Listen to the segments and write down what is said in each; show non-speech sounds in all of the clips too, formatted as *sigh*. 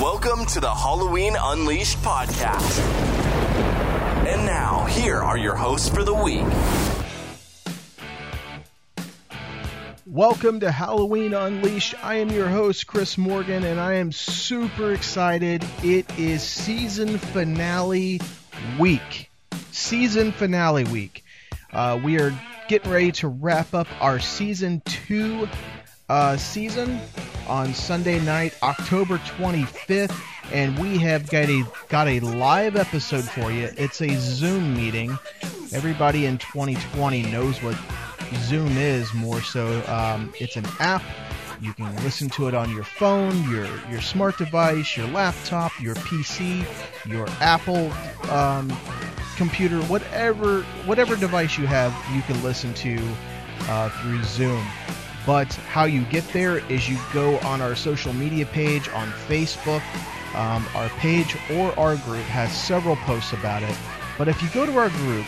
Welcome to the Halloween Unleashed podcast. And now, here are your hosts for the week. Welcome to Halloween Unleashed. I am your host, Chris Morgan, and I am super excited. It is season finale week. Season finale week. Uh, we are getting ready to wrap up our season two uh, season on Sunday night, October 25th, and we have got a got a live episode for you. It's a Zoom meeting. Everybody in 2020 knows what Zoom is more so. Um, it's an app. You can listen to it on your phone, your your smart device, your laptop, your PC, your Apple um, computer, whatever whatever device you have, you can listen to uh, through Zoom. But how you get there is you go on our social media page on Facebook. Um, our page or our group has several posts about it. But if you go to our group,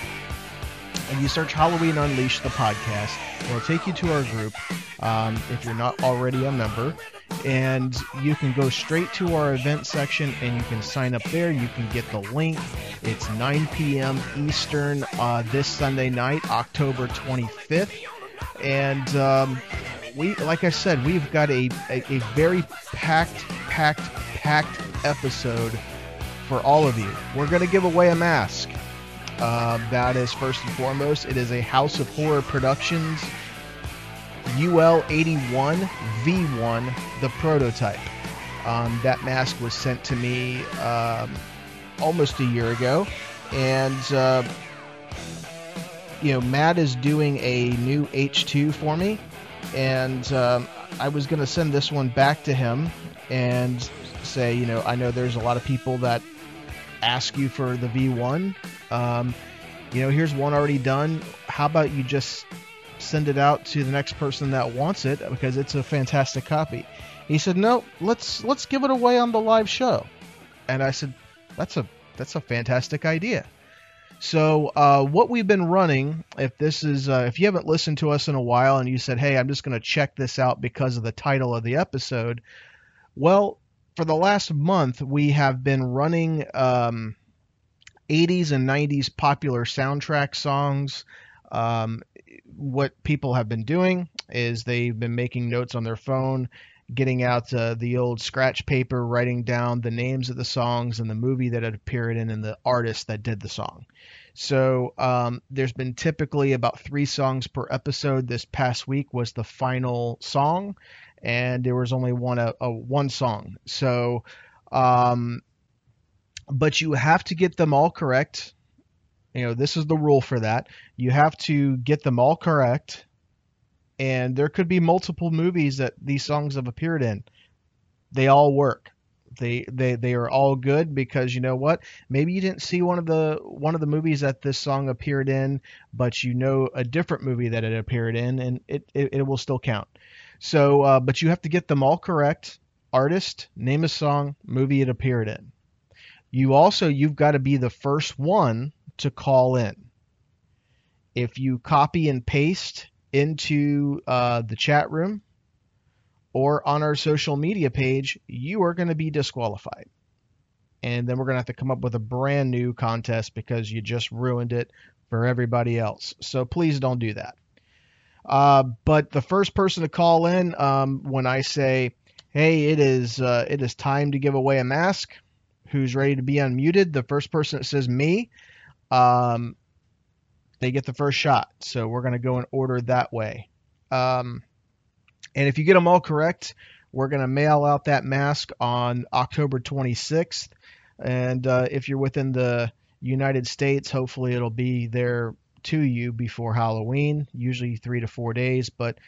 and you search Halloween Unleashed, the podcast. It'll take you to our group um, if you're not already a member. And you can go straight to our event section and you can sign up there. You can get the link. It's 9 p.m. Eastern uh, this Sunday night, October 25th. And um, we, like I said, we've got a, a, a very packed, packed, packed episode for all of you. We're going to give away a mask. Uh, that is first and foremost. It is a House of Horror Productions UL 81 V1, the prototype. Um, that mask was sent to me um, almost a year ago, and uh, you know Matt is doing a new H2 for me, and um, I was going to send this one back to him and say, you know, I know there's a lot of people that ask you for the V1. Um, you know, here's one already done. How about you just send it out to the next person that wants it because it's a fantastic copy. He said, "No, let's let's give it away on the live show." And I said, "That's a that's a fantastic idea." So uh, what we've been running, if this is uh, if you haven't listened to us in a while and you said, "Hey, I'm just going to check this out because of the title of the episode," well, for the last month we have been running um, 80s and 90s popular soundtrack songs. Um, what people have been doing is they've been making notes on their phone, getting out uh, the old scratch paper, writing down the names of the songs and the movie that it appeared in and the artist that did the song. So um, there's been typically about three songs per episode. This past week was the final song, and there was only one a, a one song. So, um, but you have to get them all correct. You know, this is the rule for that. You have to get them all correct. And there could be multiple movies that these songs have appeared in. They all work. They they they are all good because you know what? Maybe you didn't see one of the one of the movies that this song appeared in, but you know a different movie that it appeared in, and it it, it will still count. So, uh, but you have to get them all correct. Artist, name a song, movie it appeared in. You also you've got to be the first one to call in. If you copy and paste into uh, the chat room or on our social media page, you are going to be disqualified. And then we're going to have to come up with a brand new contest because you just ruined it for everybody else. So please don't do that. Uh, but the first person to call in um, when I say, "Hey, it is uh, it is time to give away a mask," who's ready to be unmuted? The first person that says me, um, they get the first shot. So we're going to go in order that way. Um, and if you get them all correct, we're going to mail out that mask on October 26th. And uh, if you're within the United States, hopefully it'll be there to you before Halloween, usually three to four days. But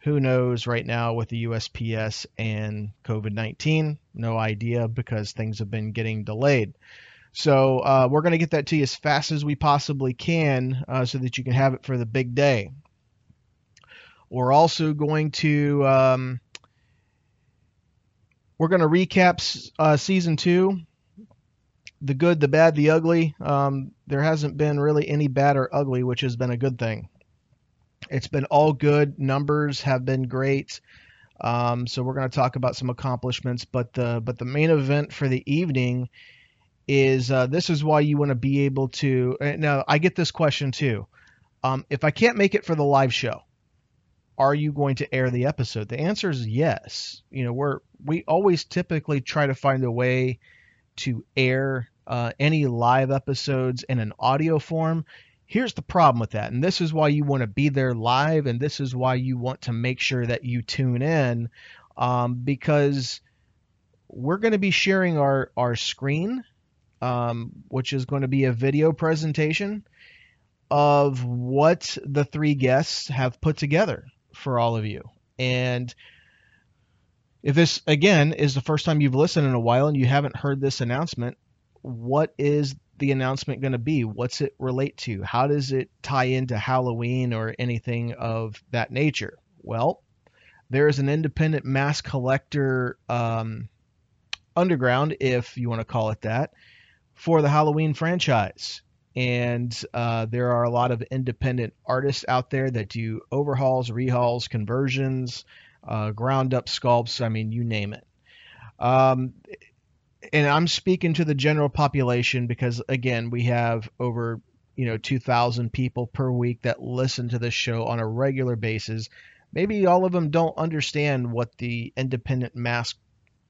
who knows right now with the USPS and COVID 19? No idea because things have been getting delayed. So uh, we're going to get that to you as fast as we possibly can uh, so that you can have it for the big day. We're also going to um, we're going to recap uh, season two, the good, the bad, the ugly. Um, there hasn't been really any bad or ugly, which has been a good thing. It's been all good. Numbers have been great. Um, so we're going to talk about some accomplishments, but the but the main event for the evening is uh, this is why you want to be able to. uh, Now I get this question too. Um, if I can't make it for the live show, are you going to air the episode? The answer is yes. You know, we're we always typically try to find a way to air uh, any live episodes in an audio form. Here's the problem with that, and this is why you want to be there live, and this is why you want to make sure that you tune in, um, because we're going to be sharing our our screen, um, which is going to be a video presentation of what the three guests have put together for all of you. And if this, again, is the first time you've listened in a while and you haven't heard this announcement, what is the announcement going to be? What's it relate to? How does it tie into Halloween or anything of that nature? Well, there is an independent mass collector um, underground, if you want to call it that, for the Halloween franchise and uh, there are a lot of independent artists out there that do overhauls, rehauls, conversions, uh, ground up sculpts. I mean, you name it. Um, and I'm speaking to the general population because, again, we have over you know 2,000 people per week that listen to this show on a regular basis. Maybe all of them don't understand what the independent mask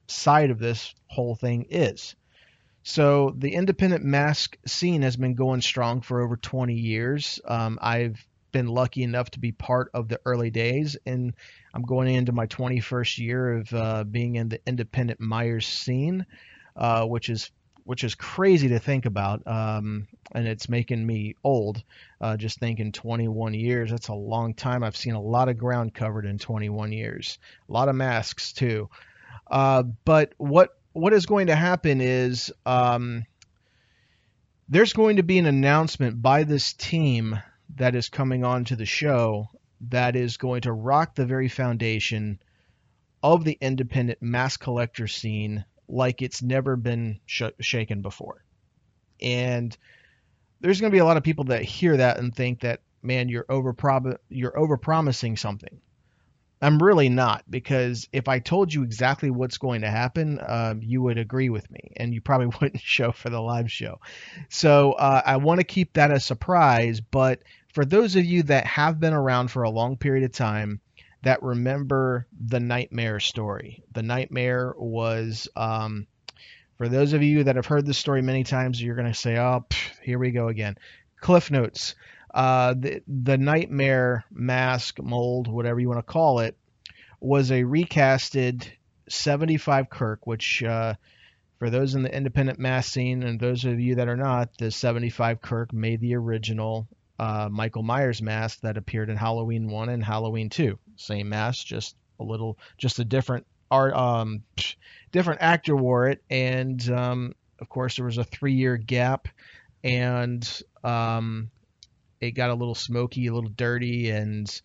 side of this whole thing is. So the independent mask scene has been going strong for over 20 years. Um, I've been lucky enough to be part of the early days, and I'm going into my 21st year of uh, being in the independent Myers scene, uh, which is which is crazy to think about, um, and it's making me old. Uh, just thinking 21 years, that's a long time. I've seen a lot of ground covered in 21 years, a lot of masks too. Uh, but what what is going to happen is um, there's going to be an announcement by this team that is coming on to the show that is going to rock the very foundation of the independent mass collector scene like it's never been sh- shaken before. And there's going to be a lot of people that hear that and think that, man, you're over you're something. I'm really not because if I told you exactly what's going to happen, um, you would agree with me, and you probably *laughs* wouldn't show for the live show. So uh, I want to keep that a surprise. But for those of you that have been around for a long period of time, that remember the nightmare story. The nightmare was, um, for those of you that have heard this story many times, you're going to say, "Oh, pff, here we go again." Cliff notes. Uh, the, the nightmare mask mold, whatever you want to call it, was a recasted 75 Kirk, which uh, for those in the independent mask scene and those of you that are not, the 75 Kirk made the original uh, Michael Myers mask that appeared in Halloween 1 and Halloween 2. Same mask, just a little, just a different art, um, different actor wore it, and um, of course there was a three-year gap, and um, it got a little smoky, a little dirty, and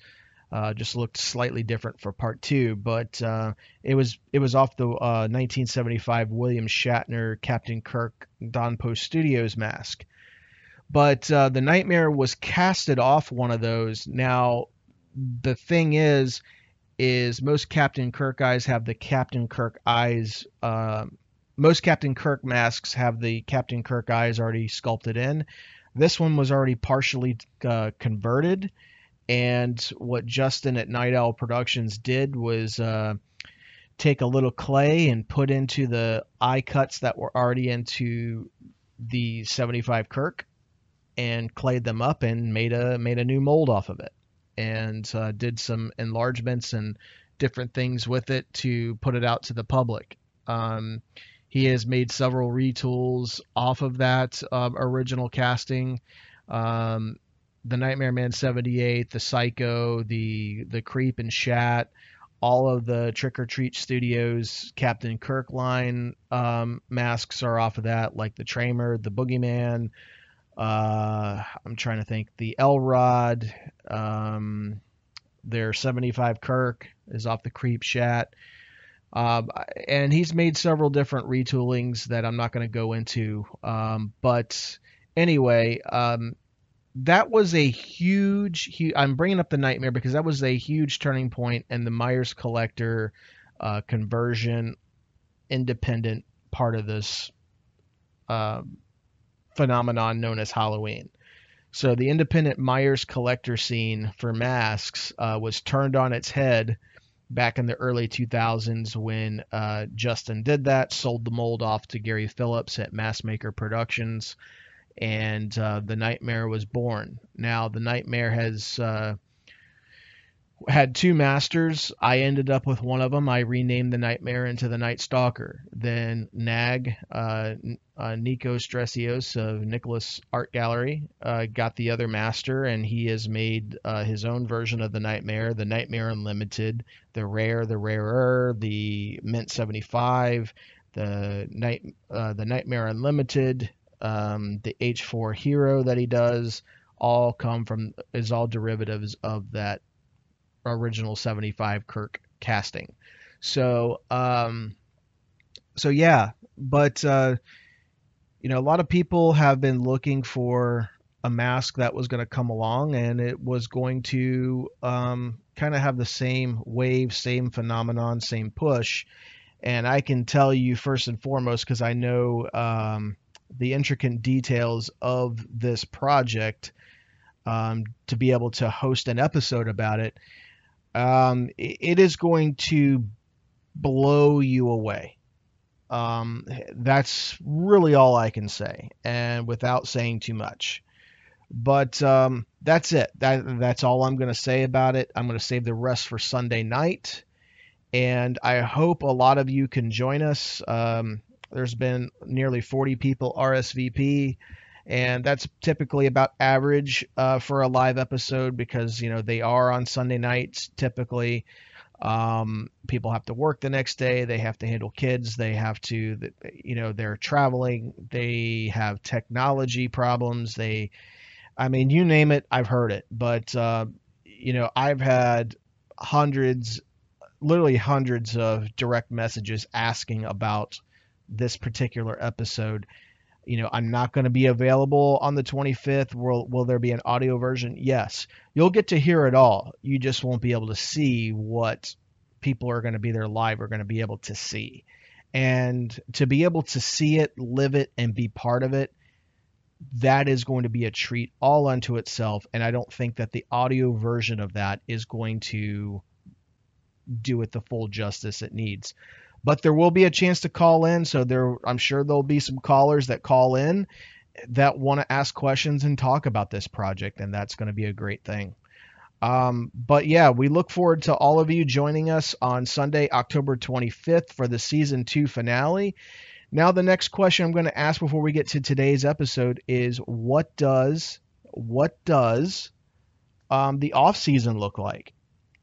uh, just looked slightly different for part two. But uh, it was it was off the uh, 1975 William Shatner Captain Kirk Don Post Studios mask. But uh, the Nightmare was casted off one of those. Now the thing is, is most Captain Kirk eyes have the Captain Kirk eyes. Uh, most Captain Kirk masks have the Captain Kirk eyes already sculpted in. This one was already partially uh, converted, and what Justin at Night Owl Productions did was uh, take a little clay and put into the eye cuts that were already into the 75 Kirk, and clayed them up and made a made a new mold off of it, and uh, did some enlargements and different things with it to put it out to the public. Um, he has made several retools off of that uh, original casting. Um, the Nightmare Man 78, the Psycho, the the Creep and Shat, all of the Trick or Treat Studios Captain Kirk line um, masks are off of that, like the Tramer, the Boogeyman. Uh, I'm trying to think. The Elrod, um, their 75 Kirk is off the Creep Shat. Um, and he's made several different retoolings that I'm not going to go into. Um, but anyway, um, that was a huge, huge. I'm bringing up the nightmare because that was a huge turning point in the Myers Collector uh, conversion, independent part of this uh, phenomenon known as Halloween. So the independent Myers Collector scene for masks uh, was turned on its head back in the early 2000s when uh, Justin did that, sold the mold off to Gary Phillips at Maskmaker Productions and uh, the Nightmare was born. Now the Nightmare has uh, had two masters. I ended up with one of them. I renamed the Nightmare into the Night Stalker. Then Nag, uh, uh, Nico Stresios of Nicholas Art Gallery, uh, got the other master, and he has made uh, his own version of the Nightmare, the Nightmare Unlimited, the Rare, the Rarer, the Mint 75, the Night, uh, the Nightmare Unlimited, um, the H4 Hero that he does. All come from is all derivatives of that original 75 Kirk casting. So, um, so yeah, but uh, you know, a lot of people have been looking for a mask that was going to come along, and it was going to um, kind of have the same wave, same phenomenon, same push. And I can tell you first and foremost because I know um, the intricate details of this project um, to be able to host an episode about it um, it is going to blow you away. Um, that's really all I can say, and without saying too much. But um, that's it. That that's all I'm going to say about it. I'm going to save the rest for Sunday night, and I hope a lot of you can join us. Um, there's been nearly 40 people RSVP and that's typically about average uh, for a live episode because you know they are on Sunday nights typically. Um, people have to work the next day. They have to handle kids. They have to, you know, they're traveling. They have technology problems. They, I mean, you name it, I've heard it. But uh, you know, I've had hundreds, literally hundreds of direct messages asking about this particular episode you know, I'm not going to be available on the 25th. Will will there be an audio version? Yes. You'll get to hear it all. You just won't be able to see what people are going to be there live are going to be able to see. And to be able to see it, live it and be part of it, that is going to be a treat all unto itself and I don't think that the audio version of that is going to do it the full justice it needs but there will be a chance to call in. So there, I'm sure there'll be some callers that call in that want to ask questions and talk about this project, and that's going to be a great thing. Um, but yeah, we look forward to all of you joining us on Sunday, October 25th for the season two finale. Now, the next question I'm going to ask before we get to today's episode is what does what does um, the off season look like?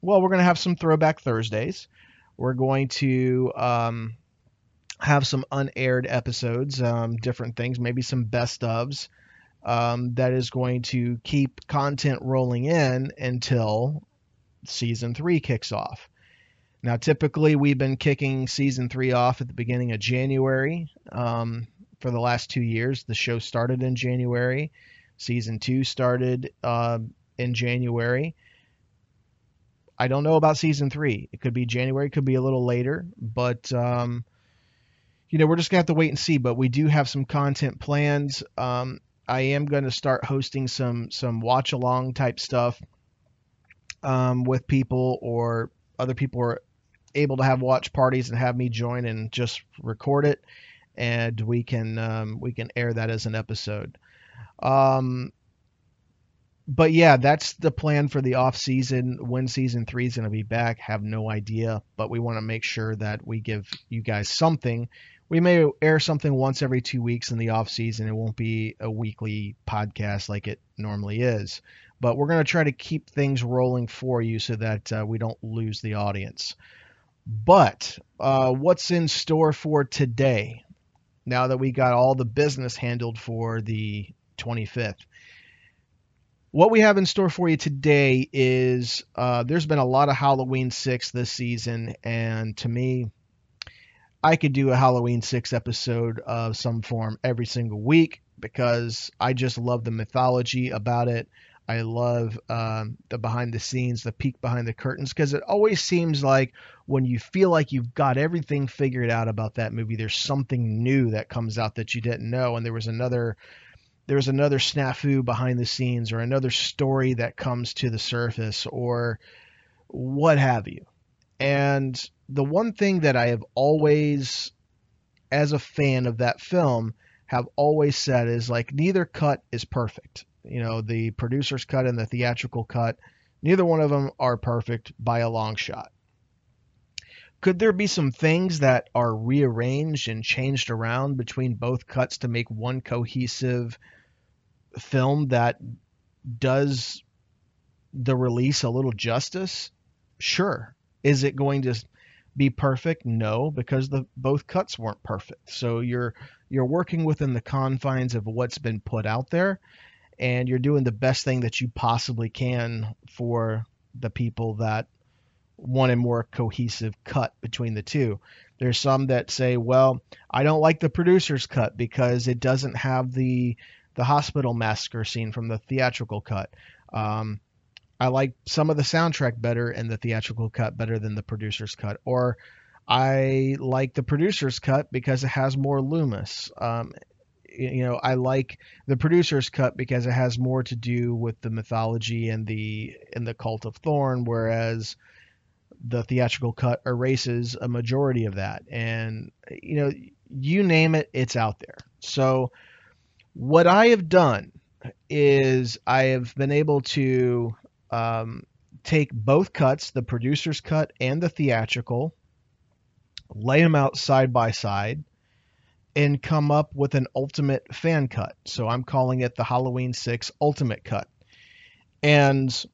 Well, we're going to have some throwback Thursdays. We're going to um, have some unaired episodes, um, different things, maybe some best ofs. Um, that is going to keep content rolling in until season three kicks off. Now, typically, we've been kicking season three off at the beginning of January. Um, for the last two years, the show started in January. Season two started uh, in January. I don't know about season three. It could be January, it could be a little later, but um, you know we're just gonna have to wait and see. But we do have some content plans. Um, I am going to start hosting some some watch along type stuff um, with people, or other people are able to have watch parties and have me join and just record it, and we can um, we can air that as an episode. Um, but yeah, that's the plan for the off season. When season three is going to be back, have no idea. But we want to make sure that we give you guys something. We may air something once every two weeks in the off season. It won't be a weekly podcast like it normally is. But we're going to try to keep things rolling for you so that uh, we don't lose the audience. But uh, what's in store for today? Now that we got all the business handled for the 25th what we have in store for you today is uh, there's been a lot of Halloween 6 this season, and to me, I could do a Halloween 6 episode of some form every single week because I just love the mythology about it. I love um, the behind the scenes, the peek behind the curtains, because it always seems like when you feel like you've got everything figured out about that movie, there's something new that comes out that you didn't know, and there was another there was another snafu behind the scenes, or another story that comes to the surface, or what have you. And the one thing that I have always, as a fan of that film, have always said is like neither cut is perfect you know, the producer's cut and the theatrical cut, neither one of them are perfect by a long shot. Could there be some things that are rearranged and changed around between both cuts to make one cohesive film that does the release a little justice? Sure. Is it going to be perfect? No, because the both cuts weren't perfect. So you're you're working within the confines of what's been put out there and you're doing the best thing that you possibly can for the people that want a more cohesive cut between the two. There's some that say, "Well, I don't like the producer's cut because it doesn't have the the hospital massacre scene from the theatrical cut." Um, I like some of the soundtrack better in the theatrical cut better than the producer's cut, or I like the producer's cut because it has more Loomis. Um, you know, I like the producer's cut because it has more to do with the mythology and the and the cult of Thorn, whereas the theatrical cut erases a majority of that. And you know, you name it, it's out there. So what I have done is I have been able to um, take both cuts, the producer's cut and the theatrical, lay them out side by side, and come up with an ultimate fan cut. So I'm calling it the Halloween 6 Ultimate Cut. And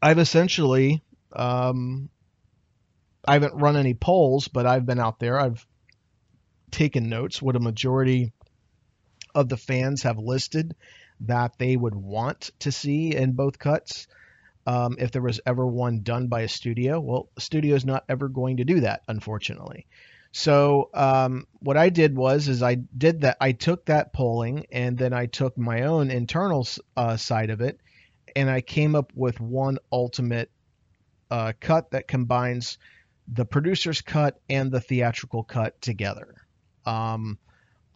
I've essentially, um, I haven't run any polls, but I've been out there. I've taken notes what a majority of the fans have listed that they would want to see in both cuts. Um, if there was ever one done by a studio, well, a studio is not ever going to do that, unfortunately. So um, what I did was is I did that. I took that polling and then I took my own internal uh, side of it, and I came up with one ultimate uh, cut that combines the producer's cut and the theatrical cut together. Um,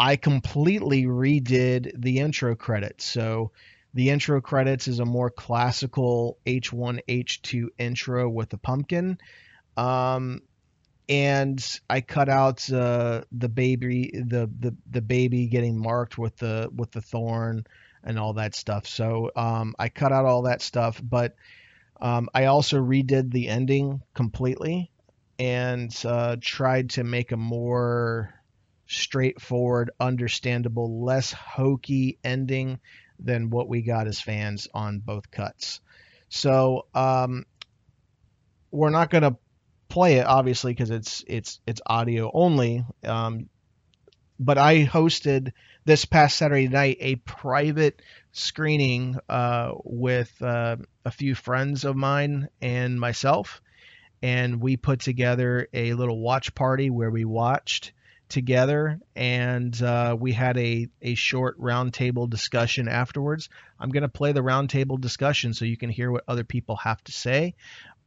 I completely redid the intro credits. So the intro credits is a more classical H1 H2 intro with a pumpkin. Um, and I cut out uh, the baby, the, the the baby getting marked with the with the thorn and all that stuff. So um, I cut out all that stuff, but um, I also redid the ending completely and uh, tried to make a more straightforward, understandable, less hokey ending than what we got as fans on both cuts. So um, we're not going to play it obviously because it's it's it's audio only. Um, but I hosted this past Saturday night a private screening uh, with uh, a few friends of mine and myself, and we put together a little watch party where we watched together and uh, we had a, a short roundtable discussion afterwards. I'm going to play the roundtable discussion so you can hear what other people have to say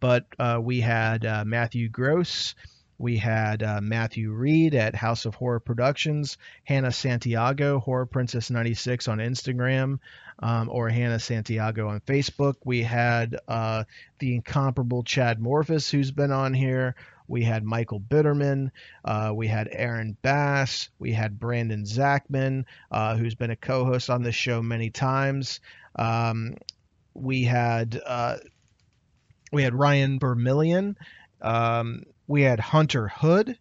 but uh, we had uh, Matthew Gross. We had uh, Matthew Reed at House of Horror Productions, Hannah Santiago, Horror Princess 96 on Instagram, um, or Hannah Santiago on Facebook. We had uh, the incomparable Chad Morphus, who's been on here. We had Michael Bitterman. Uh, we had Aaron Bass. We had Brandon Zachman, uh, who's been a co host on this show many times. Um, we had uh, we had Ryan Vermillion, um, we had Hunter Hood,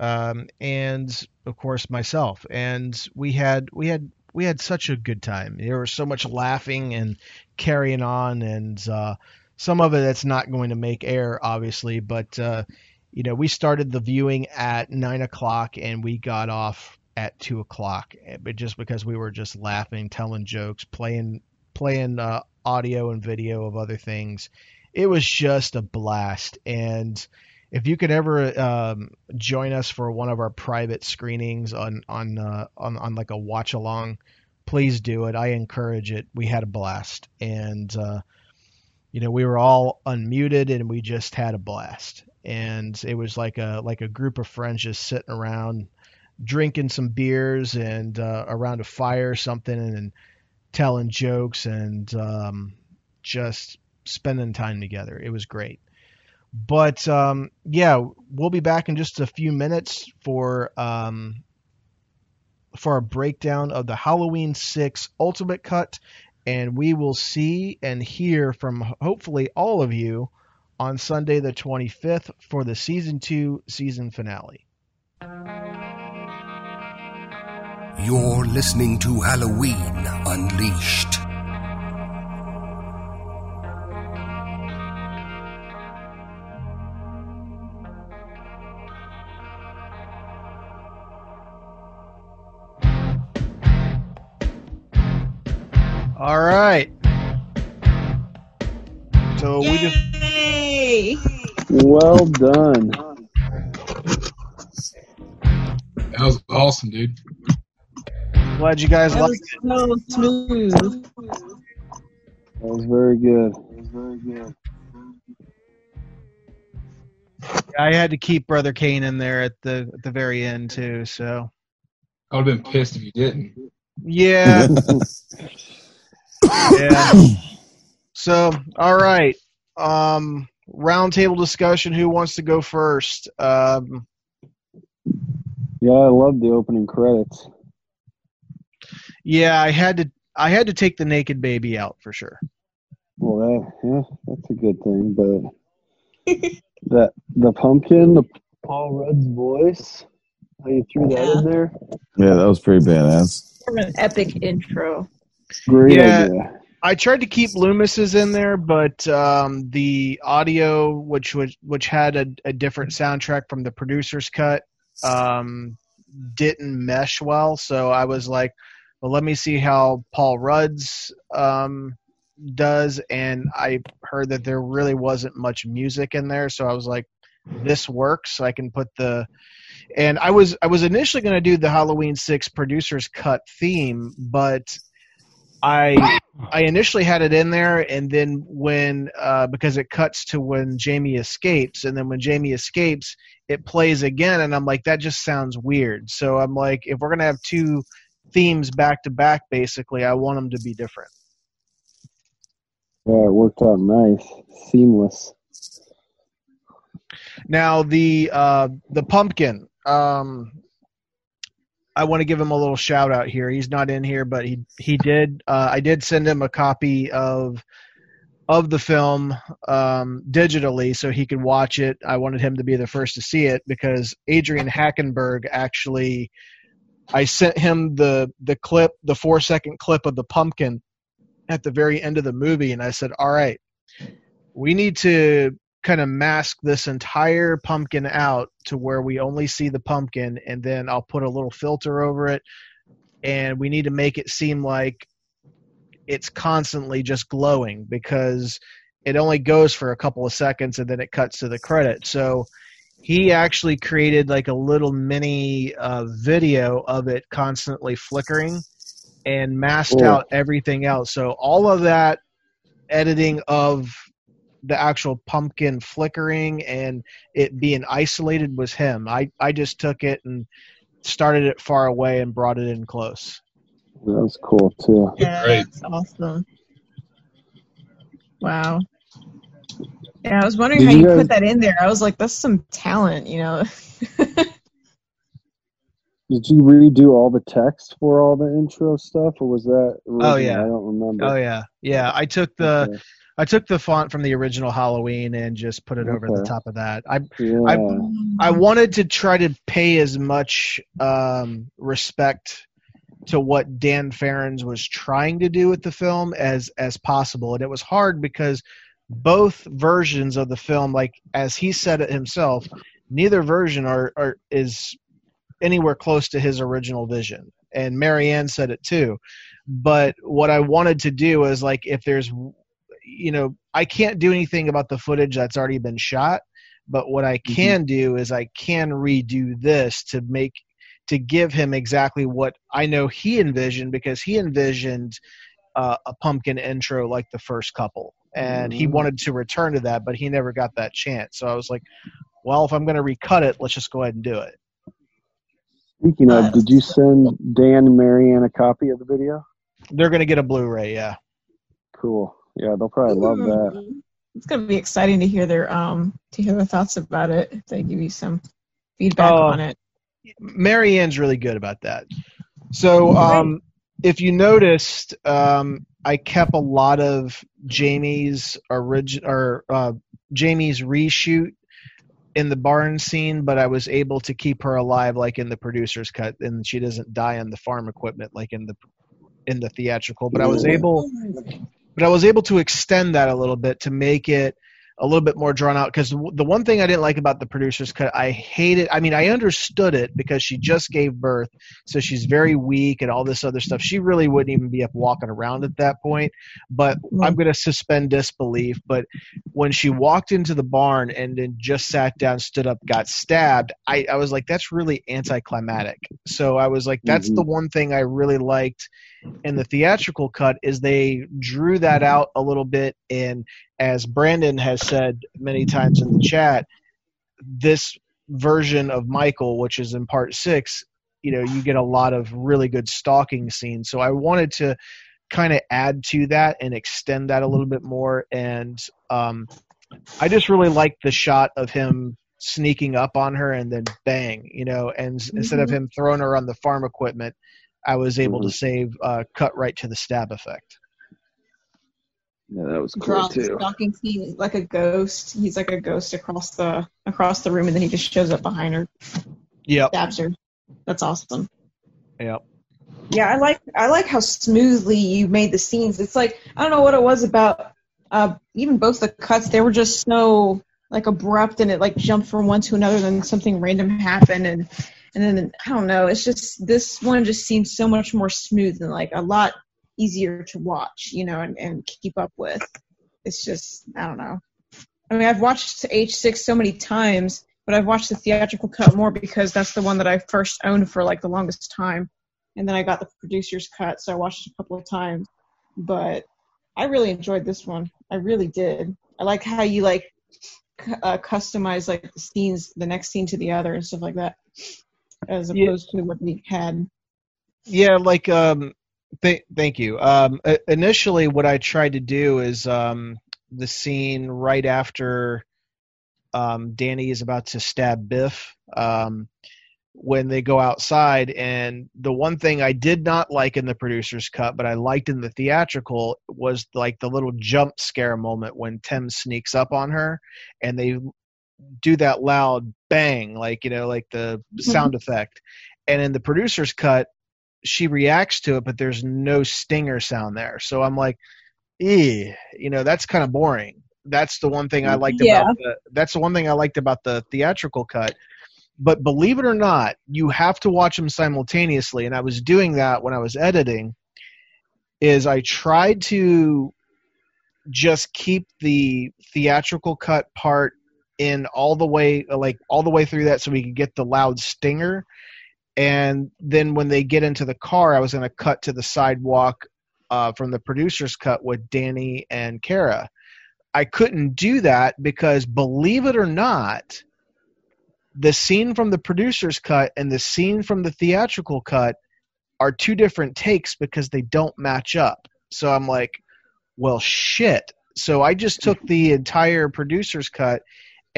um, and of course myself. And we had we had we had such a good time. There was so much laughing and carrying on, and uh, some of it that's not going to make air, obviously. But uh, you know, we started the viewing at nine o'clock, and we got off at two o'clock. But just because we were just laughing, telling jokes, playing playing uh, audio and video of other things, it was just a blast. And if you could ever um, join us for one of our private screenings on on uh, on on like a watch along, please do it. I encourage it. We had a blast, and uh, you know we were all unmuted and we just had a blast. And it was like a like a group of friends just sitting around, drinking some beers and uh, around a fire or something, and telling jokes and um, just spending time together. It was great. But um, yeah, we'll be back in just a few minutes for um, for a breakdown of the Halloween Six Ultimate Cut, and we will see and hear from hopefully all of you on Sunday the 25th for the season two season finale. You're listening to Halloween Unleashed. Right. So we just Yay! Well done. That was awesome, dude. glad you guys That liked was it. so smooth. That was very good. That was very good. I had to keep Brother Kane in there at the at the very end too. So I would have been pissed if you didn't. yeah, *laughs* yeah. So all right. Um, roundtable discussion. Who wants to go first? Um, Yeah, I love the opening credits. yeah, I had to. I had to take the naked baby out for sure. Well, that yeah, that's a good thing. But *laughs* that the pumpkin, the Paul Rudd's voice, how you threw that in there, Yeah, that was pretty badass. From an epic intro. Great Yeah. idea. I tried to keep Loomis's in there, but um, the audio, which was which had a, a different soundtrack from the producer's cut, um, didn't mesh well. So I was like, well, let me see how Paul Rudd's um, does, and I heard that there really wasn't much music in there. So I was like, this works. I can put the and I was I was initially going to do the Halloween Six producer's cut theme, but I I initially had it in there, and then when uh, because it cuts to when Jamie escapes, and then when Jamie escapes, it plays again, and I'm like, that just sounds weird. So I'm like, if we're gonna have two themes back to back, basically, I want them to be different. Yeah, it worked out nice, seamless. Now the uh, the pumpkin. Um, I want to give him a little shout out here. He's not in here, but he he did. Uh, I did send him a copy of of the film um, digitally so he could watch it. I wanted him to be the first to see it because Adrian Hackenberg actually. I sent him the the clip, the four second clip of the pumpkin at the very end of the movie, and I said, "All right, we need to kind of mask this entire pumpkin out to where we only see the pumpkin and then I'll put a little filter over it and we need to make it seem like it's constantly just glowing because it only goes for a couple of seconds and then it cuts to the credit. So he actually created like a little mini uh, video of it constantly flickering and masked out everything else. So all of that editing of the actual pumpkin flickering and it being isolated was him. I, I just took it and started it far away and brought it in close. That was cool too. Yeah, Great. that's awesome. Wow. Yeah, I was wondering Did how you you guys- put that in there. I was like, that's some talent, you know. *laughs* Did you redo all the text for all the intro stuff, or was that? Oh, original? Oh, yeah. I don't remember. Oh yeah. Yeah. I took the Okay. I took the font from the original Halloween and just put it over the top of that. I Yeah. I wanted to try to pay as much um, respect to what Dan Farrands was trying to do with the film as as possible, and it was hard because both versions of the film, like as he said it himself, neither version are, are is anywhere close to his original vision. And Marianne said it too. But what I wanted to do is like if there's you know, I can't do anything about the footage that's already been shot, But what I can do is I can redo this to make to give him exactly what I know he envisioned because he envisioned uh, a pumpkin intro like the first couple, and he Mhm. wanted to return to that, but he never got that chance. So I was like, well, if I'm going to recut it, let's just go ahead and do it. Speaking Uh, of, did you send Dan and Marianne a copy of the video? They're going to get a Blu-ray, yeah. Cool. Yeah, they'll probably love that. It's gonna be exciting to hear their um to hear their thoughts about it. If they give you some feedback Oh. on it. Marianne's really good about that. So, um, if you noticed, um, I kept a lot of Jamie's origin or uh, Jamie's reshoot in the barn scene, but I was able to keep her alive, like in the producer's cut, and she doesn't die on the farm equipment like in the in the theatrical. But I was able, but I was able to extend that a little bit to make it a little bit more drawn out because the one thing I didn't like about the producer's cut, I hated. I mean, I understood it because she just gave birth, so she's very weak and all this other stuff. She really wouldn't even be up walking around at that point. But I'm going to suspend disbelief. But when she walked into the barn and then just sat down, stood up, got stabbed, I, I was like, that's really anticlimactic. So I was like, that's Mhm. the one thing I really liked in the theatrical cut is they drew that out a little bit and as Brandon has said many times in the chat, this version of Michael, which is in part six, you know, you get a lot of really good stalking scenes. So I wanted to kind of add to that and extend that a little bit more. And um, I just really liked the shot of him sneaking up on her and then bang, you know, and s instead of him throwing her on the farm equipment, I was able to save uh, cut right to the stab effect. Yeah, that was cool Draw the too. stalking scene like a ghost. He's like a ghost across the across the room, and then he just shows up behind her, Yeah, stabs her. That's awesome. Yep. Yeah, I like I like how smoothly you made the scenes. It's like I don't know what it was about uh even both the cuts, they were just so like abrupt and it like jumped from one to another then something random happened and and then I don't know, it's just this one just seems so much more smooth and like a lot easier to watch, you know, and, and keep up with. It's just I don't know. I mean I've watched H six so many times, but I've watched the theatrical cut more because that's the one that I first owned for like the longest time and then I got the producer's cut, so I watched it a couple of times. But I really enjoyed this one. I really did. I like how you like uh, customize like the scenes, the next scene to the other, and stuff like that, as Yeah. opposed to what we had. Yeah, like um th- thank you. Um initially what I tried to do is um the scene right after um Danny is about to stab Biff um when they go outside and the one thing I did not like in the producer's cut but I liked in the theatrical was like the little jump scare moment when Tim sneaks up on her and they do that loud bang like you know like the sound effect and in the producer's cut she reacts to it, but there's no stinger sound there. So I'm like, eh, you know, that's kind of boring. That's the one thing I liked Yeah. about the, that's the one thing I liked about the theatrical cut. But believe it or not, you have to watch them simultaneously, and I was doing that when I was editing. Is I tried to just keep the theatrical cut part in all the way, like all the way through that, so we could get the loud stinger and then when they get into the car, I was going to cut to the sidewalk uh, from the producer's cut with Danny and Kara. I couldn't do that because, believe it or not, the scene from the producer's cut and the scene from the theatrical cut are two different takes because they don't match up. So I'm like, well, shit. So I just took the entire producer's cut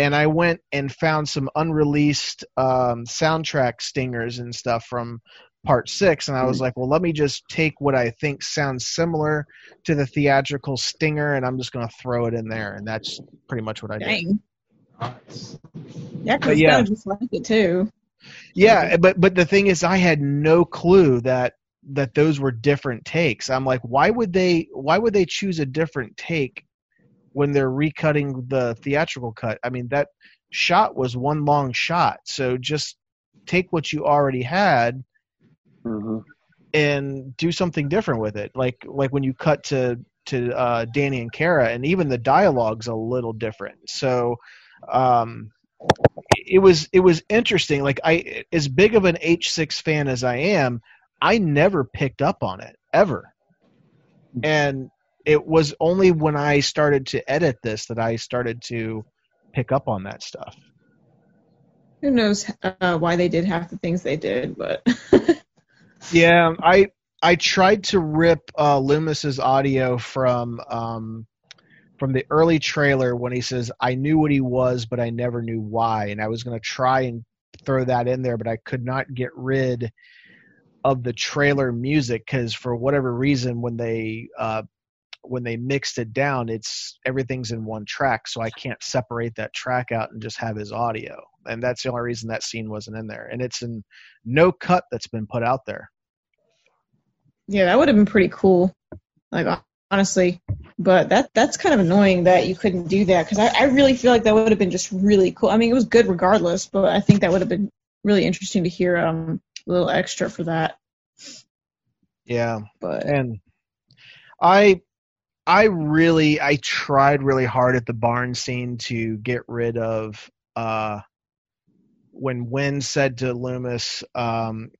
and I went and found some unreleased um, soundtrack stingers and stuff from part six, and I was like, well, let me just take what I think sounds similar to the theatrical stinger, and I'm just going to throw it in there, and that's pretty much what I did. Dang. Nice. Yeah, because yeah. just like it too. Yeah, but but the thing is, I had no clue that that those were different takes. I'm like, why would they why would they choose a different take when they're recutting the theatrical cut? I mean, that shot was one long shot, so just take what you already had hmm and do something different with it. Like like when you cut to to uh, Danny and Kara, and even the dialogue's a little different. So um, it was it was interesting. Like I, as big of an H6 fan as I am, I never picked up on it ever, and it was only when I started to edit this that I started to pick up on that stuff. Who knows uh, why they did half the things they did, but *laughs* Yeah, I I tried to rip uh, Loomis's audio from um, from the early trailer when he says, "I knew what he was, but I never knew why," and I was going to try and throw that in there, but I could not get rid of the trailer music because for whatever reason, when they uh, when they mixed it down, it's everything's in one track, so I can't separate that track out and just have his audio, and that's the only reason that scene wasn't in there, and it's in no cut that's been put out there. yeah, that would have been pretty cool. Like honestly, but that that's kind of annoying that you couldn't do that because I, I really feel like that would have been just really cool. I mean, it was good regardless, but I think that would have been really interesting to hear um a little extra for that. Yeah, But and I I really I tried really hard at the barn scene to get rid of uh when Wynn said to Loomis um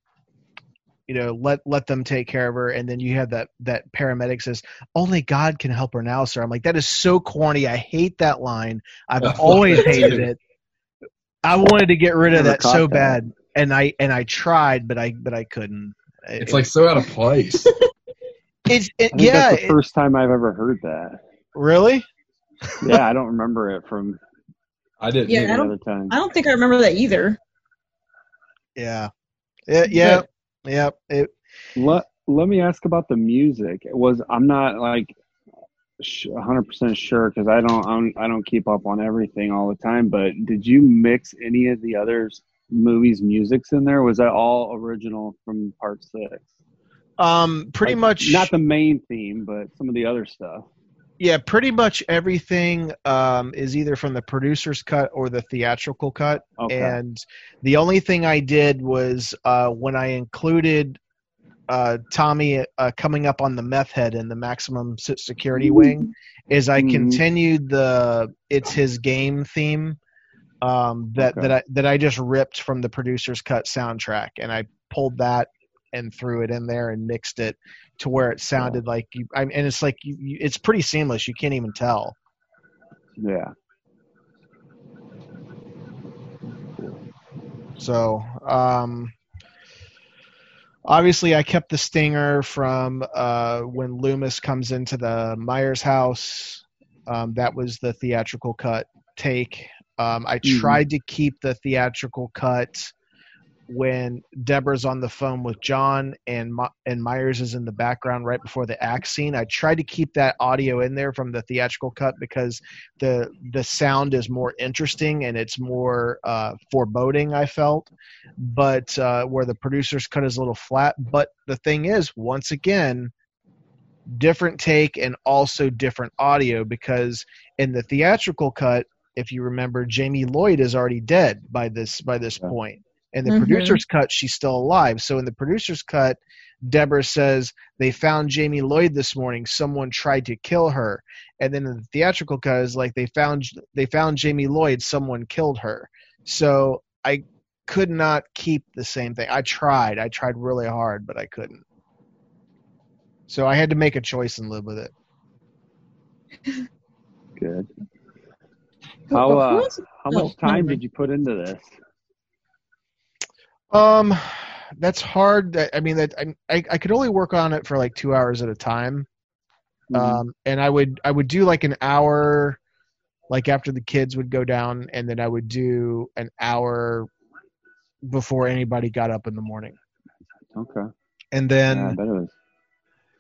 you know let let them take care of her and then you have that that paramedic says only god can help her now sir. I'm like that is so corny. I hate that line. I've I *laughs* always hated it. I wanted to get rid of that so that. bad and i and i tried but i but i couldn't. It's It- like so out of place. *laughs* it's it, I think yeah that's the it- first time I've ever heard that. really Yeah, I don't remember it from I didn't. Yeah, I don't- time. I don't think I remember that either. Yeah. Yeah. Yeah. Yeah. It, Let Let me ask about the music. It was I'm not like sh- 100% sure because I don't I'm, I don't keep up on everything all the time. But did you mix any of the others movies' musics in there? Was that all original from Part Six? Um, pretty much. not the main theme, but some of the other stuff. yeah. Pretty much everything um, is either from the producer's cut or the theatrical cut. Okay. And the only thing I did was uh, when I included uh, Tommy uh, coming up on the meth head in the maximum se- security wing, is I Mhm. continued the "It's His Game" theme um, that Okay. that I that I just ripped from the producer's cut soundtrack, and I pulled that and threw it in there and mixed it to where it sounded like you. I, and it's like you, you, it's pretty seamless. You can't even tell. Yeah. So, um, obviously, I kept the stinger from uh, when Loomis comes into the Myers house. Um, that was the theatrical cut take. Um, I Mhm. tried to keep the theatrical cut when Deborah's on the phone with John and My- and Myers is in the background right before the axe scene. I tried to keep that audio in there from the theatrical cut because the the sound is more interesting and it's more uh, foreboding. I felt, but uh, where the producer's cut is a little flat. But the thing is, once again, different take and also different audio because in the theatrical cut, if you remember, Jamie Lloyd is already dead by this by this Yeah. point. In the Mhm. producer's cut, she's still alive. So in the producer's cut, Deborah says they found Jamie Lloyd this morning. Someone tried to kill her, and then in the theatrical cut is like they found they found Jamie Lloyd. Someone killed her. So I could not keep the same thing. I tried. I tried really hard, but I couldn't. So I had to make a choice and live with it. Good. How uh, how oh, much time did you put into this? Um, that's hard. I I mean, that I, I I could only work on it for like two hours at a time. Mhm. Um, and I would I would do like an hour, like after the kids would go down, and then I would do an hour before anybody got up in the morning, okay. and then yeah, I bet it was.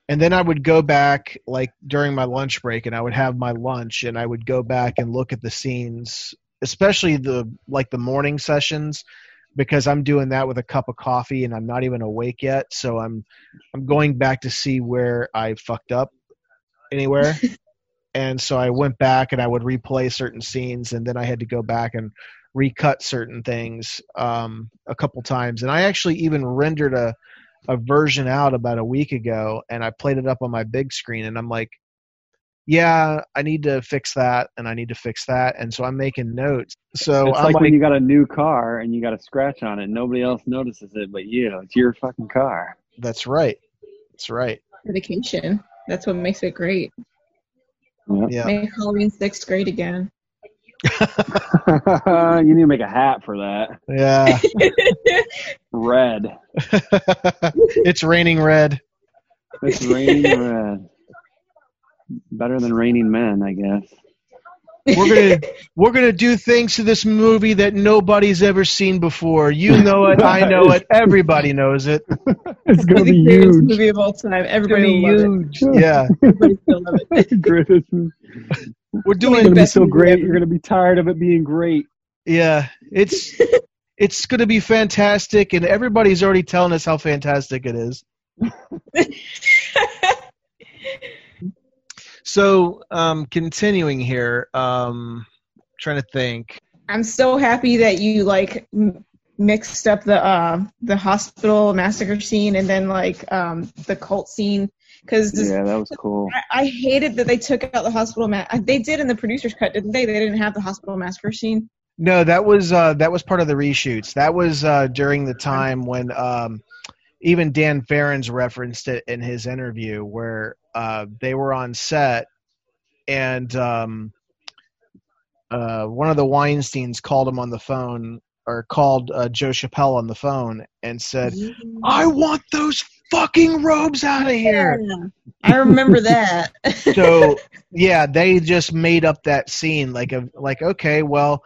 and then I would go back like during my lunch break, and I would have my lunch, and I would go back and look at the scenes, especially the like the morning sessions, because I'm doing that with a cup of coffee, and I'm not even awake yet, so I'm I'm going back to see where I fucked up anywhere. *laughs* and so I went back and I would replay certain scenes, and then I had to go back and recut certain things um, a couple times. And I actually even rendered a a version out about a week ago, and I played it up on my big screen, and I'm like, yeah, I need to fix that and I need to fix that, and so I'm making notes. So it's I'm like, like, when you got a new car and you got a scratch on it. Nobody else notices it but you. It's your fucking car. that's right, that's right. Dedication. That's what makes it great. Yeah. Yeah. Make Halloween six great again. *laughs* you need to make a hat for that. Yeah. Red. *laughs* it's raining red. It's raining red. Better than raining men, I guess. We're gonna *laughs* we're gonna do things to this movie that nobody's ever seen before. You *laughs* know it, I know it, everybody knows it. *laughs* It's gonna the be greatest huge. movie of all time. Everybody will love it. Yeah, Everybody will love it. Greatest movie. we're It's gonna be so great. ever. You're gonna be tired of it being great. yeah. It's it's gonna be fantastic, and everybody's already telling us how fantastic it is. So, um, continuing here, um, trying to think. I'm so happy that you like m- mixed up the uh, the hospital massacre scene and then like um, the cult scene because Yeah, that was cool. I, I hated that they took out the hospital ma- They did in the producer's cut, didn't they? They didn't have the hospital massacre scene. No, that was uh, that was part of the reshoots. That was uh, during the time when um, even Dan Farrands referenced it in his interview, where uh, they were on set and um, uh, one of the Weinstein's called him on the phone or called uh, Joe Chappelle on the phone and said, "I want those fucking robes out of here." I remember *laughs* that. so yeah, they just made up that scene like a like okay, well,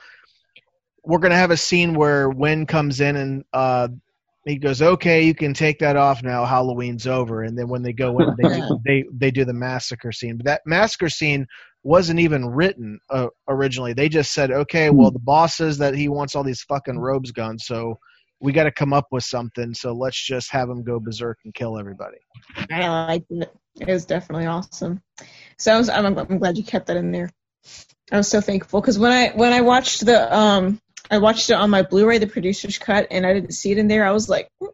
we're gonna have a scene where Wynn comes in and uh, he goes, okay, you can take that off now. Halloween's over, and then when they go in, they do, *laughs* they they do the massacre scene. But that massacre scene wasn't even written uh, originally. They just said, okay, well, the boss says that he wants all these fucking robes gone, so we got to come up with something. So let's just have him go berserk and kill everybody. I liked it. It was definitely awesome. So I was, I'm, I'm glad you kept that in there. I was so thankful because when I when I watched the um I watched it on my Blu-ray, the producer's cut, and I didn't see it in there. I was like, "Hmm."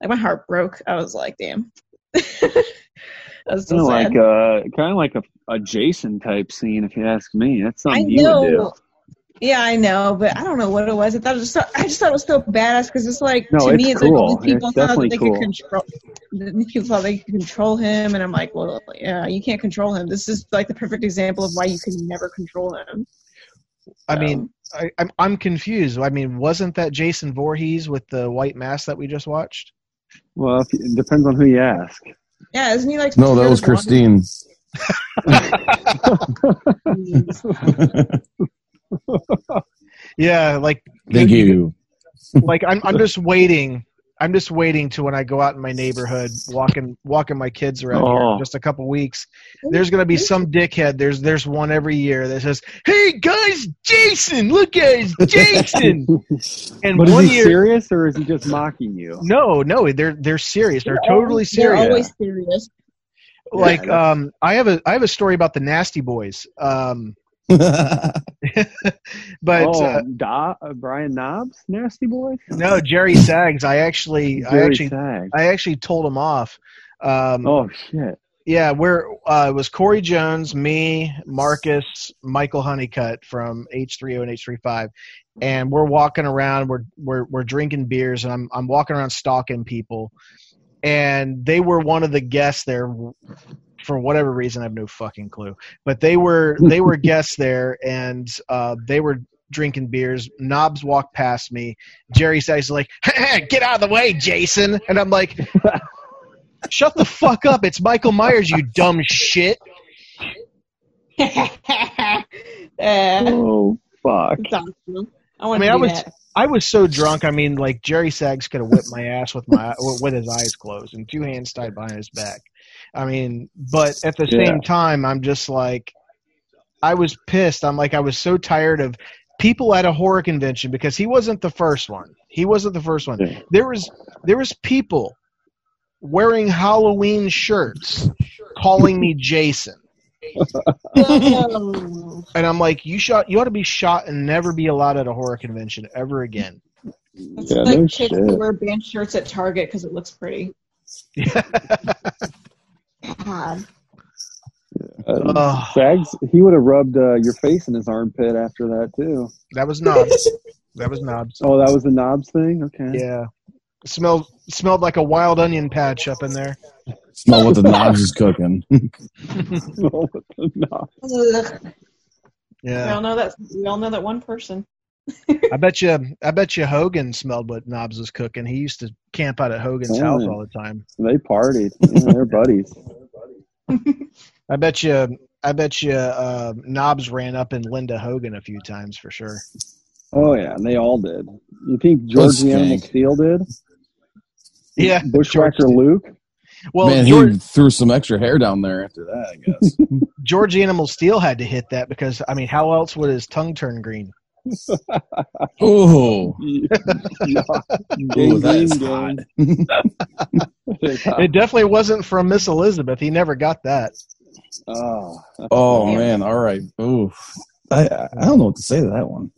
like my heart broke. I was like, damn. *laughs* I was so Kind of like a kind of like a, a Jason type scene, if you ask me. That's I something you would do. know. Yeah, I know, but I don't know what it was. I thought it was so, I just thought it was so badass because it's like No, to it's me, it's cool. like these people It's thought that they cool. could control. People thought they could control him, and I'm like, well, yeah, you can't control him. This is like the perfect example of why you can never control him. I So, mean, I, I'm I'm confused. I mean, wasn't that Jason Voorhees with the white mask that we just watched? Well, if, it depends on who you ask. yeah, isn't he like? No, that was scared Christine. *laughs* Yeah, like Thank you. like I'm I'm just waiting. I'm just waiting to when I go out in my neighborhood, walking walking my kids around here Oh. in just a couple weeks. There's gonna be some dickhead. There's there's one every year that says, "Hey guys, Jason, look guys, Jason." *laughs* and But is one he year, serious or is he just mocking you? no, no, they're they're serious. They're, They're totally always- They're serious. always serious. like Yeah, um, I have a I have a story about the Nasty Boys. Um, *laughs* but oh, uh, Da- uh, Brian Knobbs, Nasty Boy. no, Jerry Sags. I actually I actually Sags. I actually told him off. Um, Oh shit! Yeah, we're uh, it was Corey Jones, me, Marcus, Michael Honeycutt from H30 and H35, and we're walking around. We're we're we're drinking beers, and I'm I'm walking around stalking people, and they were one of the guests there. For whatever reason, I have no fucking clue. But they were they were *laughs* guests there, and uh, they were drinking beers. Knobbs walked past me. Jerry says like, *laughs* "Get out of the way, Jason," and I'm like. *laughs* Shut the fuck up. It's Michael Myers, you dumb shit. uh, Oh fuck! awesome. I I mean, I was that. I was so drunk. I mean, like Jerry Sags could have whipped my ass with my with his eyes closed and two hands tied behind his back. I mean, but at the Yeah. same time, I'm just like, I was pissed. I'm like, I was so tired of people at a horror convention because he wasn't the first one. He wasn't the first one. Yeah. There was there was people wearing Halloween shirts calling me Jason. *laughs* And I'm like, you shot. You ought to be shot and never be allowed at a horror convention ever again. It's Yeah, like no chicks shit. who wear band shirts at Target because it looks pretty. *laughs* *laughs* God. Uh, Ugh. Sags, he would have rubbed uh, your face in his armpit after that too. That was Knobbs. that was Knobbs. Oh, that was the Knobbs thing. Okay. Yeah. Smelled smelled like a wild onion patch up in there. Smell what the Knobbs is cooking. *laughs* Oh, with the Knobbs. Ugh. We Yeah. all know that. We all know that one person. I bet you I bet you Hogan smelled what Knobbs was cooking. He used to camp out at Hogan's Oh, house all the time. They partied. Yeah, they're buddies. *laughs* I bet you I bet you uh, Knobbs ran up in Linda Hogan a few times for sure. Oh yeah, and they all did. You think George the Animal skank. Steele did? Yeah. Bushwhacker George- Luke. Well, Man, George, he threw some extra hair down there after that, I guess. *laughs* George Animal Steele had to hit that because I mean, how else would his tongue turn green? *laughs* oh, yeah. *laughs* Ooh, that's hot. gang. It's *laughs* hot. It definitely wasn't from Miss Elizabeth. He never got that. Oh, Oh funny. man, all right. Ooh, I I don't know what to say to that one.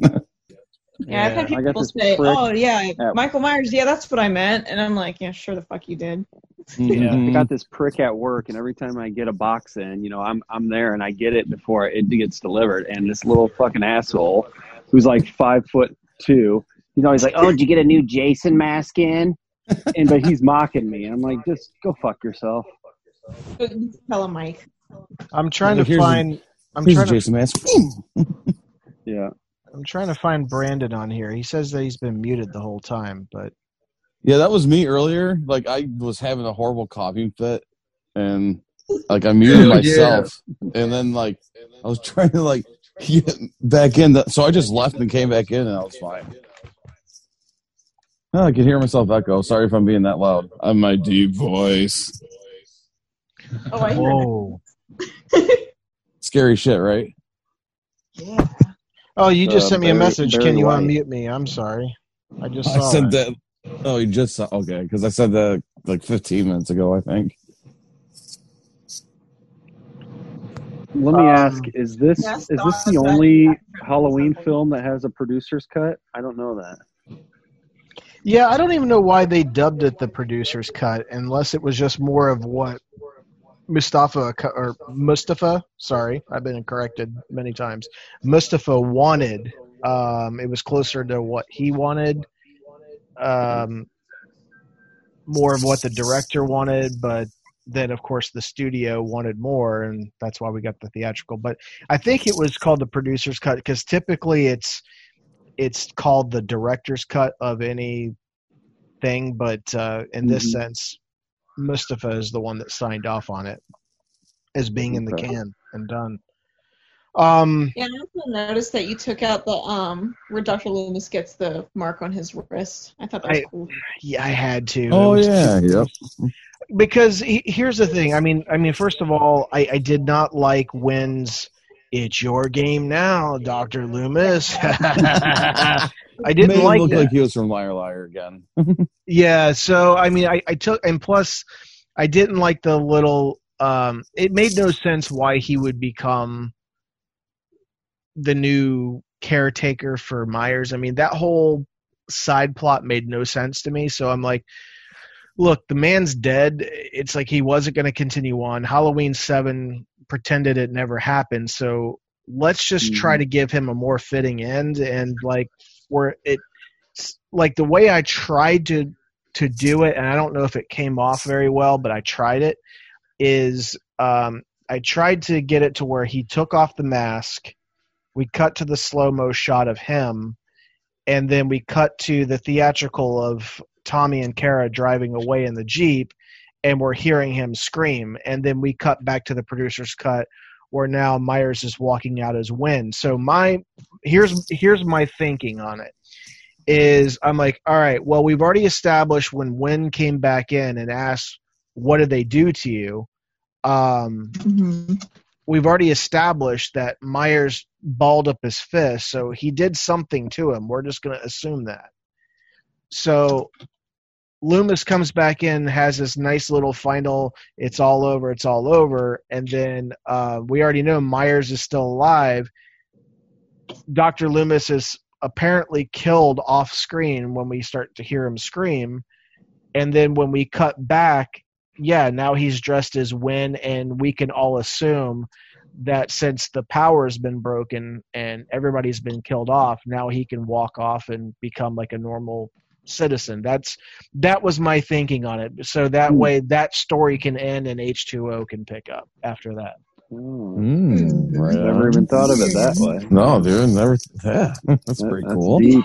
Yeah, I've had people this say, "Oh yeah, at- Michael Myers." Yeah, that's what I meant, and I'm like, "Yeah, sure, the fuck you did." Yeah, I Mhm. got this prick at work, and every time I get a box in, you know, I'm I'm there and I get it before it gets delivered. And this little fucking asshole, who's like five foot two, he's always like, "Oh, did you get a new Jason mask in?" And but he's mocking me. I'm like, just go fuck yourself. Tell him, Mike. I'm trying to Here's find. I'm Here's a trying to. Jason mask. *laughs* Yeah. I'm trying to find Brandon on here. He says that he's been muted the whole time, but Yeah, that was me earlier. Like I was having a horrible coughing fit, and like I muted Hell yeah. myself, and then like I was trying to like *laughs* get back in. The, so I just left and came back in, and I was fine. Oh, I can hear myself echo. Sorry if I'm being that loud. I'm my deep voice. Oh, I hear whoa. *laughs* Scary shit, right? Yeah. Oh, you just Uh, sent me a Barry- message. Barry Can you White. unmute me? I'm sorry. I just I saw said that. that. Oh, you just saw. Okay, because I said that like 15 minutes ago, I think. Let me Um, ask: Is this Yes, is this the only Halloween film that has a producer's cut? I don't know that. Yeah, I don't even know why they dubbed it the producer's cut, unless it was just more of what Mustafa or Mustafa. Sorry, I've been corrected many times. Mustafa wanted. Um, it was closer to what he wanted. Um, more of what the director wanted, but then of course the studio wanted more, and that's why we got the theatrical. But I think it was called the producer's cut because typically it's it's called the director's cut of any thing, but uh, in this Mhm. sense, Mustafa is the one that signed off on it as being in the can and done. Um, Yeah, I also noticed that you took out the um where Dr. Loomis gets the mark on his wrist. I thought that was I- cool. yeah, I had to. Oh It was- yeah, yep. because he, here's the thing. I mean, I mean, first of all, I, I did not like Wynn's "It's your game now, Doctor Loomis." *laughs* I didn't Made him like look that. like he was from Liar Liar again. *laughs* Yeah, so I mean, I, I took, and plus, I didn't like the little. Um, it made no sense why he would become the new caretaker for Myers. I mean, that whole side plot made no sense to me. So I'm like, look, the man's dead. It's like he wasn't going to continue on. Halloween Seven pretended it never happened. So let's just Mhm. try to give him a more fitting end and like where it like the way I tried to to do it, and I don't know if it came off very well, but I tried it. Is um, I tried to get it to where he took off the mask. We cut to the slow mo shot of him, and then we cut to the theatrical of Tommy and Kara driving away in the jeep, and we're hearing him scream. And then we cut back to the producer's cut, where now Myers is walking out as Wynn. So my here's here's my thinking on it is I'm like, all right, well, we've already established when Wynn came back in and asked, what did they do to you? Um, Mm-hmm. we've already established that Myers balled up his fist, so he did something to him. We're just going to assume that. So Loomis comes back in, has this nice little final, it's all over, it's all over, and then uh, we already know Myers is still alive. Dr. Loomis is apparently killed off screen when we start to hear him scream. And then when we cut back, yeah, now he's dressed as Wynn, and we can all assume that since the power's been broken and everybody's been killed off, now he can walk off and become like a normal citizen. That's that was my thinking on it. So that Hmm. way that story can end and H2O can pick up after that. Mm, right never on. even thought of it that way. No, dude, never. Yeah, *laughs* that's That- pretty that's cool. deep.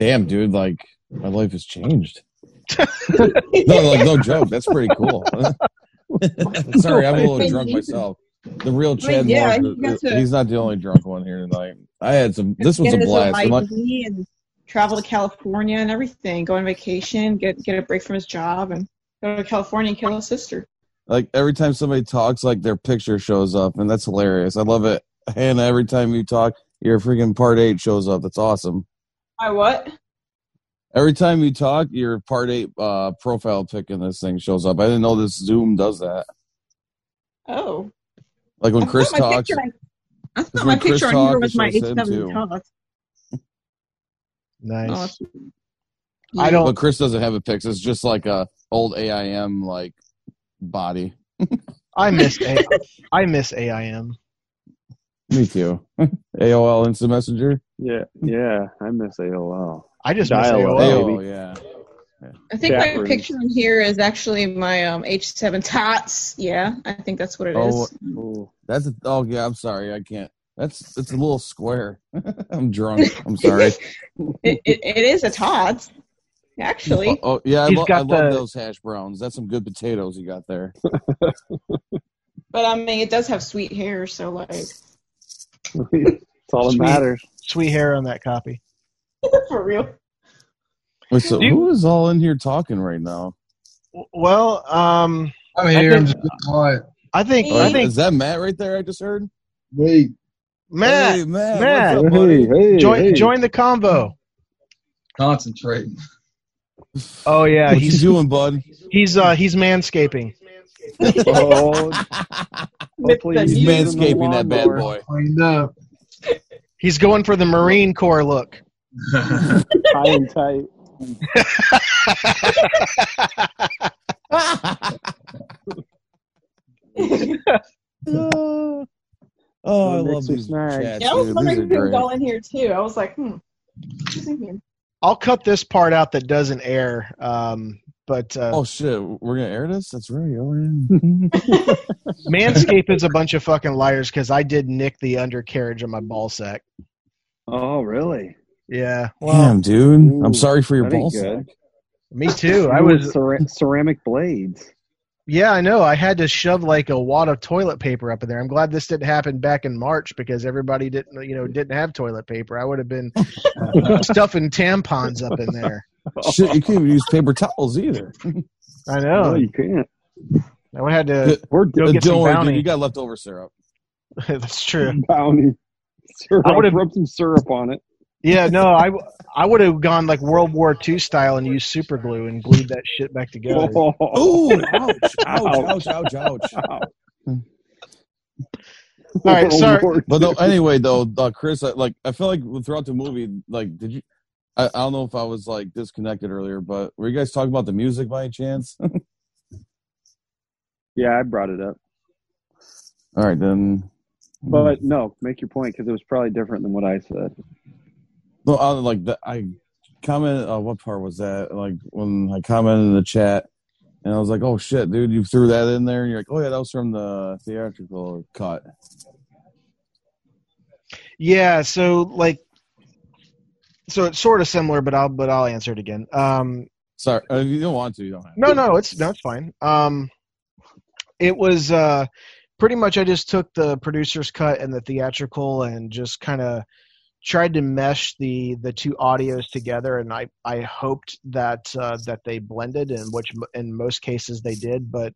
Damn, dude, like my life has changed. *laughs* no, like no joke. That's pretty cool. *laughs* Sorry, I'm a little drunk myself. The real Chad yeah, Moore, you got to- he's not the only drunk one here tonight. I had some. This was a blast. ID and travel to California and everything. Go on vacation, get get a break from his job, and go to California and kill his sister. like every time somebody talks, like their picture shows up, and that's hilarious. I love it. Hannah, every time you talk, your freaking part eight shows up. That's awesome. My what? Every time you talk, your part eight uh, profile pic in this thing shows up. I didn't know this Zoom does that. Oh. Like when I Chris my talks, picture- I Because thought when my picture Chris on here talked, was my shows him H7 too. *laughs* Nice. Oh, that's- I don't- but Chris doesn't have a pic. It's just like a old AIM like body. *laughs* I miss A- I miss AIM. Me too. *laughs* AOL Instant Messenger. Yeah, yeah. I miss AOL. I just miss Dial-up. AOL. AOL, yeah. I think my room. picture in here is actually my um, H7 Tots. Yeah, I think that's what it is. Oh, Oh, That's a, oh yeah. I'm sorry. I can't. That's it's a little square. *laughs* I'm drunk. I'm sorry. *laughs* It, it, it is a Tots, actually. Oh, oh, yeah. I, lo- got I love those hash browns. That's some good potatoes you got there. *laughs* But I mean, it does have sweet hair, so like, it's all that Sweet. matters. Sweet hair on that copy. for real. Wait, so You- who is all in here talking right now? Well, um, I'm here. I I'm think- just quiet. I think Oh, I think is that Matt right there? I just heard. Wait. Matt Hey, Matt. Matt. What's up, buddy? Hey, hey, join hey. join the combo. Concentrate. Oh yeah, what you he's doing, bud? he's uh he's manscaping. Oh, *laughs* hopefully He's he's He's using the manscaping that bad boy. Cleaned up. He's going for the Marine Corps look. *laughs* High and tight. *laughs* oh, I love or these snag. chats, Yeah, I was dude. Wondering are if he was great. all in here too. I was like, hmm. who's in here? I'll cut this part out that doesn't air. Um, but uh, Oh shit, we're gonna air this? That's right. Oh, yeah. Manscaped is a bunch of fucking liars because I did nick the undercarriage of my ball sack. Oh, really? Yeah, well, Damn, dude. I'm sorry for your that ain't ball sack. me too. I was cera- ceramic blades. Yeah, I know. I had to shove like a wad of toilet paper up in there. I'm glad this didn't happen back in March because everybody didn't, you know, didn't have toilet paper. I would have been *laughs* stuffing tampons up in there. Shit, you can't even use paper towels either. I No, know. you can't. I had to. We're Go Uh, get some Don't worry, bounty. dude. You got leftover syrup. *laughs* That's true. bounty. Syrup. I would've- rubbed some syrup on it. Yeah, no, I I would have gone like World War II style and used super glue and glued that shit back together. Oh, Ooh, ouch, ouch, ouch, ouch, ouch. All right, sorry. But no, anyway, though, uh, Chris, I, like I feel like throughout the movie, like, did you? I, I don't know if I was like disconnected earlier, but were you guys talking about the music by any chance? *laughs* Yeah, I brought it up. All right, then. But no, make your point because it was probably different than what I said. No, I, like the, I commented. Uh, what part was that? Like when I commented in the chat, and I was like, "Oh shit, dude, you threw that in there." And you're like, "Oh yeah, that was from the theatrical cut." Yeah, so like, so it's sort of similar, but I'll but I'll answer it again. Um, Sorry, uh, if you don't want to, you don't have. to. No, no, it's no, it's fine. Um, it was uh, pretty much I just took the producer's cut and the theatrical and just kind of tried to mesh the the two audios together, and I I hoped that uh, that they blended, and which in most cases they did. But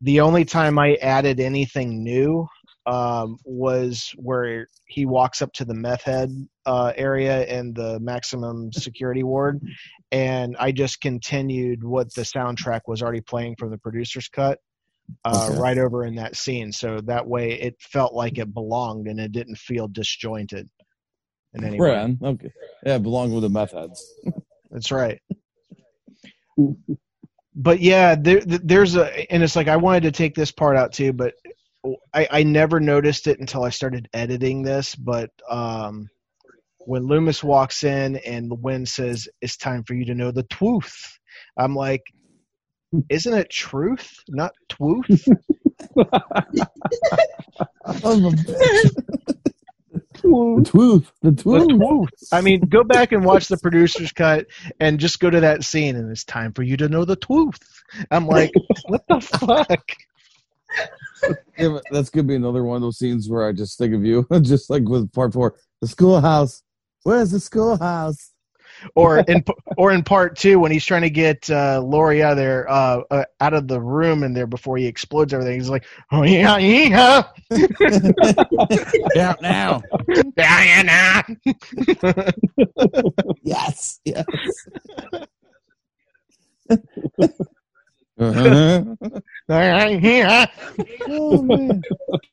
the only time I added anything new um, was where he walks up to the meth head uh, area in the maximum security ward, and I just continued what the soundtrack was already playing from the producer's cut. Uh, Okay. Right over in that scene, so that way it felt like it belonged and it didn't feel disjointed. In any way. Right on. Okay. Yeah, belong with the meth heads. That's right. but yeah, there, there's a, and it's like I wanted to take this part out too, but I, I never noticed it until I started editing this, but um, when Loomis walks in and the Wynn says, It's time for you to know the truth, I'm like, Isn't it truth, not twooth? *laughs* The truth. The twooth. I mean, go back and watch the producer's cut and just go to that scene, and it's time for you to know the truth. I'm like, *laughs* What the fuck? Yeah, that's gonna be another one of those scenes where I just think of you, *laughs* just like with part four, the schoolhouse. Where's the schoolhouse? Or in *laughs* or in part two when he's trying to get uh, Laurie out of there, uh, uh, out of the room in there before he explodes everything. He's like, "Oh yeah, yeah, Yeah, *laughs* now. Diana." *laughs* Yes, yes. uh-huh. yeah. Oh man.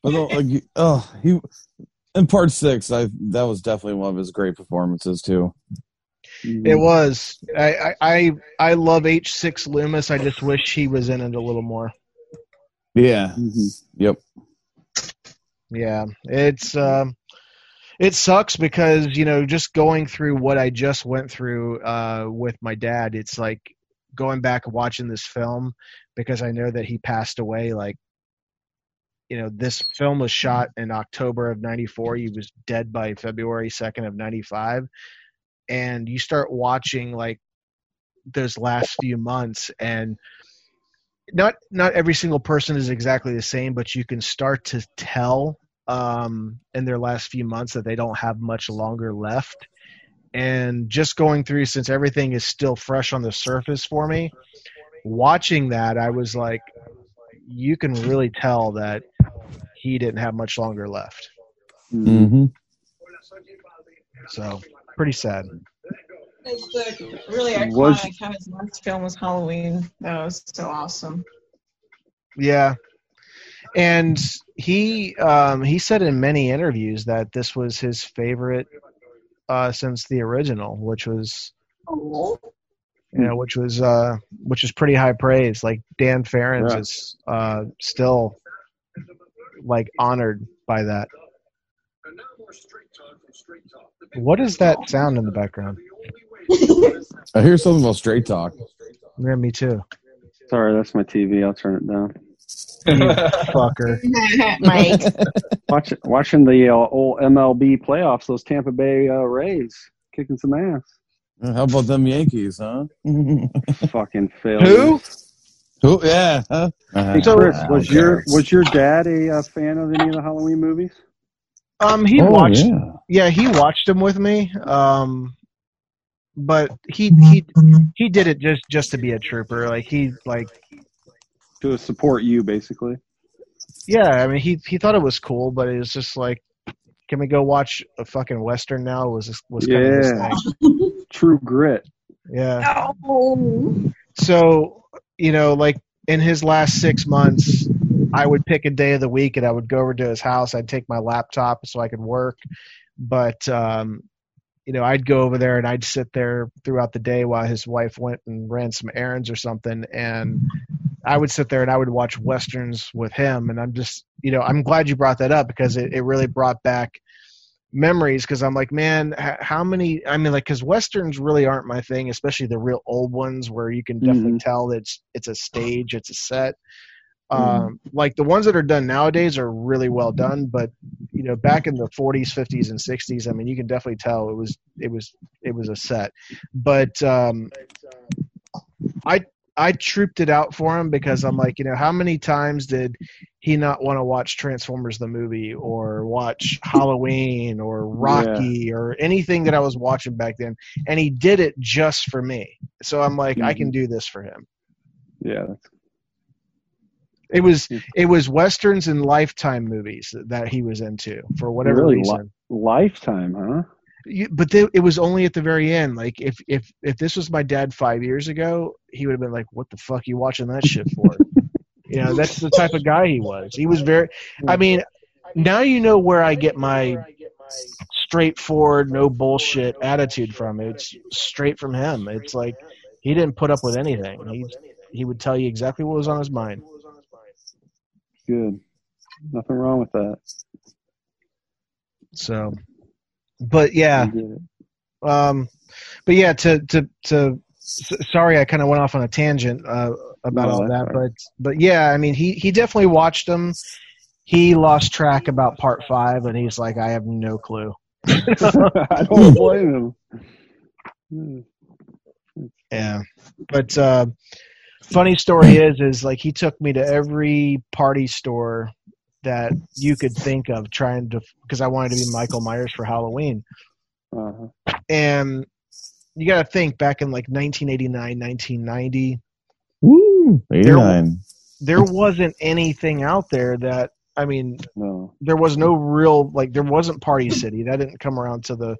But no, like, you- oh, he in part six. I that was definitely one of his great performances too. It was. I, I I I love H six Loomis. I just wish he was in it a little more. Yeah. Mhm. Yep. Yeah, it's um, it sucks because you know just going through what I just went through uh, with my dad. It's like going back and watching this film because I know that he passed away. Like, you know, this film was shot in October of '94. He was dead by February second of '95, and you start watching like those last few months and not not every single person is exactly the same, but you can start to tell um, in their last few months that they don't have much longer left. And just going through, since everything is still fresh on the surface for me, watching that, I was like, you can really tell that he didn't have much longer left. Mhm. Mm-hmm. So pretty sad. It's the really iconic Was- how his last film was Halloween. That was so awesome. Yeah. And he um, he said in many interviews that this was his favorite uh, since the original, which was Oh. you know, which was uh, which is pretty high praise. Like Dan Farrands Yeah. is uh, still like honored by that. What is that sound in the background? *laughs* I hear something about straight talk. Yeah, me too. Sorry, that's my TV. I'll turn it down. *laughs* Fucker. *laughs* Mike. Watch, watching the uh, old MLB playoffs, those Tampa Bay uh, Rays kicking some ass. How about them Yankees, huh? Fucking failure. Who? Who? Yeah. Huh? Hey, So- Chris, was Ah, your was your dad a uh, fan of any of the Halloween movies? Um, he Oh, watched. yeah. Yeah, he watched them with me. Um, but he he he did it just just to be a trooper. Like he like To support you, basically. yeah. I mean he he thought it was cool, but it was just like, can we go watch a fucking western now? Was this was kind of his Yeah. thing. *laughs* True grit. Yeah. Oh. So you know, like in his last six months, I would pick a day of the week and I would go over to his house. I'd take my laptop so I could work, but um, you know, I'd go over there and I'd sit there throughout the day while his wife went and ran some errands or something, and I would sit there and I would watch westerns with him. And I'm just, you know, I'm glad you brought that up because it, it really brought back memories because I'm like, man, how many? I mean, like, because westerns really aren't my thing, especially the real old ones where you can definitely tell that it's it's a stage, it's a set. Um, like the ones that are done nowadays are really well done, but you know, back in the 40s, 50s, and 60s, I mean, you can definitely tell it was it was it was a set. But um, I I trooped it out for him because I'm like, you know, how many times did he not want to watch Transformers the movie or watch Halloween or Rocky or anything that I was watching back then? And he did it just for me. So I'm like, I can do this for him. Yeah, that's It was *laughs* it was westerns and lifetime movies that he was into for whatever Really? reason. lifetime, huh? You- but they, it was only at the very end. Like if if if this was my dad five years ago, he would have been like, "What the fuck you watching that shit for?" *laughs* you know, that's the type of guy he was. He was very. I mean, now you know where I get my straightforward, no bullshit attitude from. It's straight from him. It's like he didn't put up with anything. He he would tell you exactly what was on his mind. Good. Nothing wrong with that. So, but yeah, I get it. um, but yeah, to to to. Sorry, I kind of went off on a tangent uh, about No, all that, right. but but yeah, I mean, he he definitely watched them. He lost track about part five, and he's like, I have no clue. *laughs* *laughs* I don't blame him. Yeah, but uh, funny story is, is like he took me to every party store that you could think of, trying to because I wanted to be Michael Myers for Halloween, Uh-huh. and you got to think back in like 1989, 1990, Woo! 89. there wasn't anything out there that I mean, No. there was no real like there wasn't Party City that didn't come around to the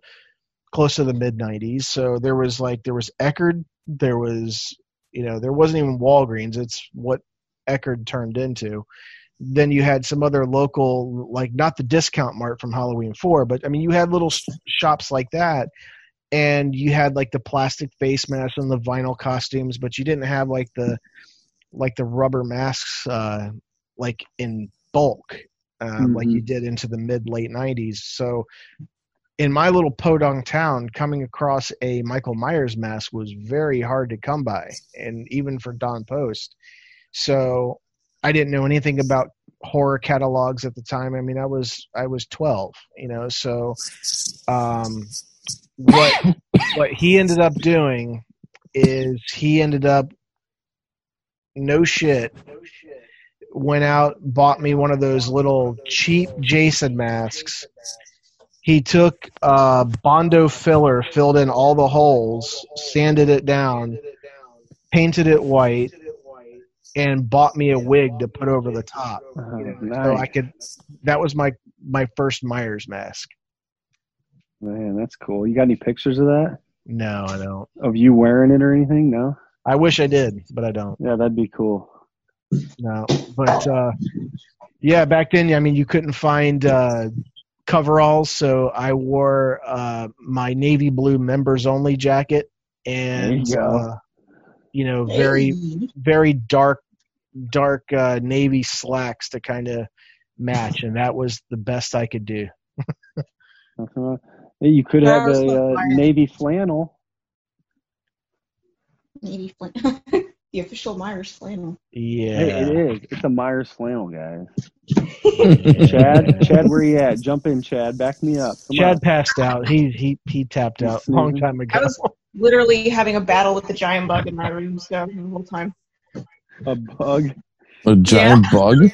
close to the mid 90s. So there was like there was Eckerd, there was you know there wasn't even Walgreens. It's what Eckerd turned into. Then you had some other local like not the discount mart from Halloween 4, but I mean you had little shops like that and you had like the plastic face masks and the vinyl costumes, but you didn't have like the like the rubber masks uh like in bulk um, like you did into the mid late 90s. So in my little podunk town, coming across a Michael Myers mask was very hard to come by, and even for Don Post. So I didn't know anything about horror catalogs at the time. I mean, I was I was 12, you know. So um, what what he ended up doing is he ended up no shit went out bought me one of those little cheap Jason masks. He took uh, Bondo filler, filled in all the holes, sanded it down, painted it white, and bought me a wig to put over the top. Uh, So I could. That was my my first Myers mask. Man, that's cool. You got any pictures of that? No, I don't. Of you wearing it or anything? No? I wish I did, but I don't. Yeah, that'd be cool. No, but uh, yeah, back then, I mean, you couldn't find uh, coveralls, so I wore uh, my navy blue members only jacket and you uh, you know very very dark dark uh, navy slacks to kind of match, and that was the best I could do. Nothing wrong. Hey, you could have a uh, navy flannel. Navy flan- *laughs* the official Myers flannel. Yeah, Hey, it is. It's a Myers flannel, guys. *laughs* Chad, Chad, where you at? Jump in, Chad. Back me up. Come Chad on. passed out. He he he tapped out a long time ago. I was literally having a battle with the giant bug in my room so the whole time. A bug. A giant bug?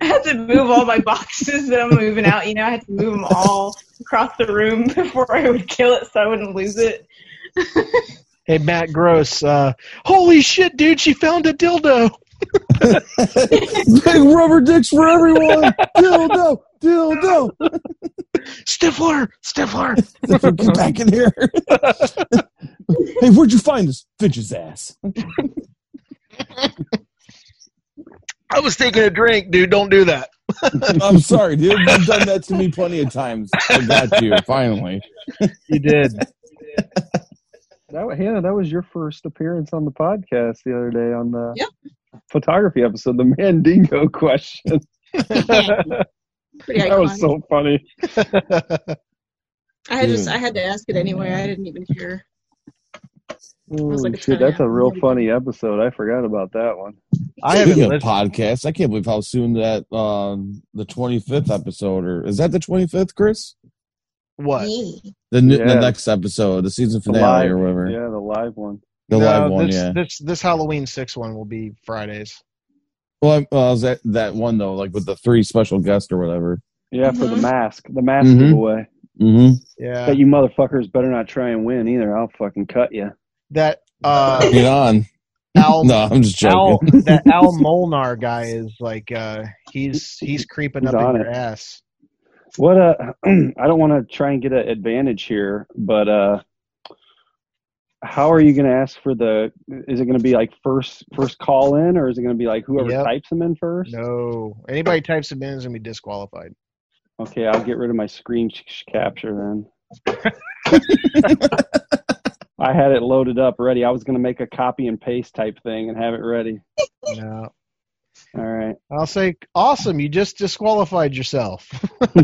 I had to move all my boxes that I'm moving out. You know, I had to move them all across the room *laughs* before I would kill it so I wouldn't lose it. *laughs* Hey, Matt Gross. Uh, Holy shit, dude! She found a dildo. *laughs* Big rubber dicks for everyone! Dildo! Dildo! Stifler, Stifler. Get back in here. hey, where'd you find this bitch's ass? I was taking a drink, dude. Don't do that. I'm sorry, dude. You've done that to me plenty of times. I got you, finally. You did. That, Hannah, that was your first appearance on the podcast the other day on the Yep. photography episode, the Mandingo *laughs* question. *laughs* That was so funny. I had just I had to ask it anyway. I didn't even care. was like a shit, that's a real funny episode. I forgot about that one. I haven't Speaking of listened. podcasts, I can't believe how soon that um, the 25th episode, or is that the 25th, Chris? What? The, n- the next episode, the season The finale live- or whatever. Yeah, the live one. The No, live one, this, yeah. This this Halloween six one will be Fridays. Well, I- well, that that one though, like with the three special guests or whatever. Yeah, for the Mhm. mask. The mask Mhm. giveaway. Mm-hmm. Yeah. But you motherfuckers better not try and win either. I'll fucking cut you. that uh, Get on. Al *laughs* No, I'm just Al joking. that Al *laughs* Molnar guy is like uh, he's he's creeping He's up in on your ass. What uh *clears throat* I don't want to try and get an advantage here, but uh how are you going to ask for the is it going to be like first first call in or is it going to be like whoever Yep. types them in first? No, anybody types them in is gonna be disqualified. Okay, I'll get rid of my screen sh- capture then. *laughs* I had it loaded up ready. I was going to make a copy and paste type thing and have it ready. No. All right. I'll say, awesome, you just disqualified yourself. *laughs*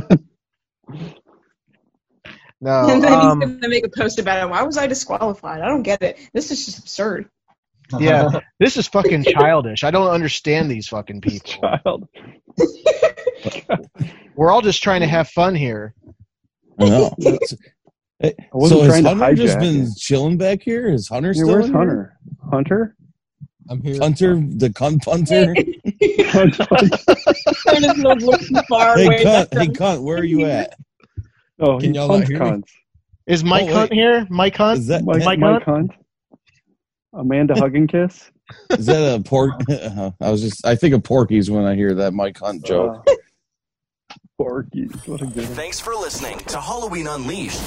no, and *laughs* then um, he's going to make a post about it. Why was I disqualified? I don't get it. This is just absurd. yeah, this is fucking childish. I don't understand these fucking people. child. *laughs* We're all just trying to have fun here. I know. Hey, I wasn't so has trying to Hunter just hijack been it. chilling back here? Is Hunter Yeah, still where's in here? Hunter? Hunter? I'm here. Hunter, the cunt punter. Turn his little look too far hey cunt, hey cunt, where are you at? oh, Can y'all not punts hear me? Is Mike Oh, Hunt here? Mike Hunt? Is that Mike, Mike Mike, Hunt? Hunt? Amanda Hug and Kiss? is that a pork? *laughs* I was just I think of Porky's when I hear that Mike Hunt joke. Uh, Porky. What a good one. Thanks for listening to Halloween Unleashed.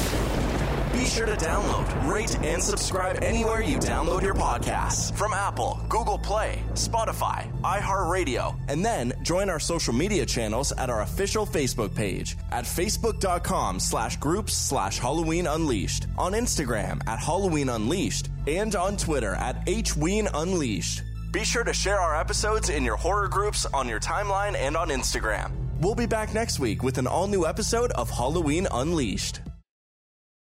Be sure to download, rate, and subscribe anywhere you download your podcasts from Apple, Google Play, Spotify, iHeartRadio, and then join our social media channels at our official Facebook page at facebook.com slash groups slash Halloween Unleashed, on Instagram at Halloween Unleashed, and on Twitter at HWeen Unleashed. Be sure to share our episodes in your horror groups on your timeline and on Instagram. We'll be back next week with an all new episode of Halloween Unleashed.